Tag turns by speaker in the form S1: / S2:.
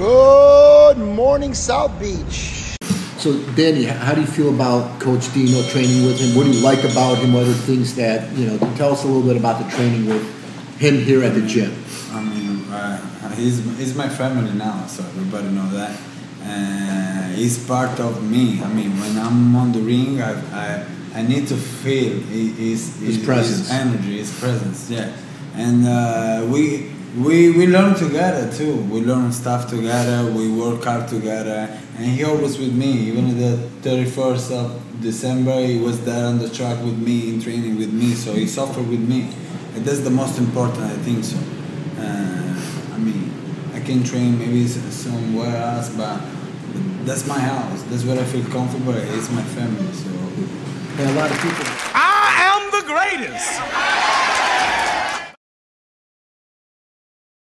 S1: Good morning, South Beach.
S2: So, Danny, how do you feel about Coach Dino training with him? What do you like about him? What are things that, you know, tell us a little bit about the training with him here at the gym.
S3: I mean, uh, he's, he's my family now, so everybody know that. Uh, he's part of me. I mean, when I'm on the ring, I, I, I need to feel his, his,
S2: His presence.
S3: his energy, his presence, yeah. And uh, we, we, we learn together too. We learn stuff together, we work hard together. And he always with me, even the 31st of December, he was there on the track with me, in training with me, so he suffered with me. And that's the most important, I think so. Uh, I mean, I can train maybe somewhere else, but that's my house. That's where I feel comfortable. It's my family, so.
S2: And a lot of people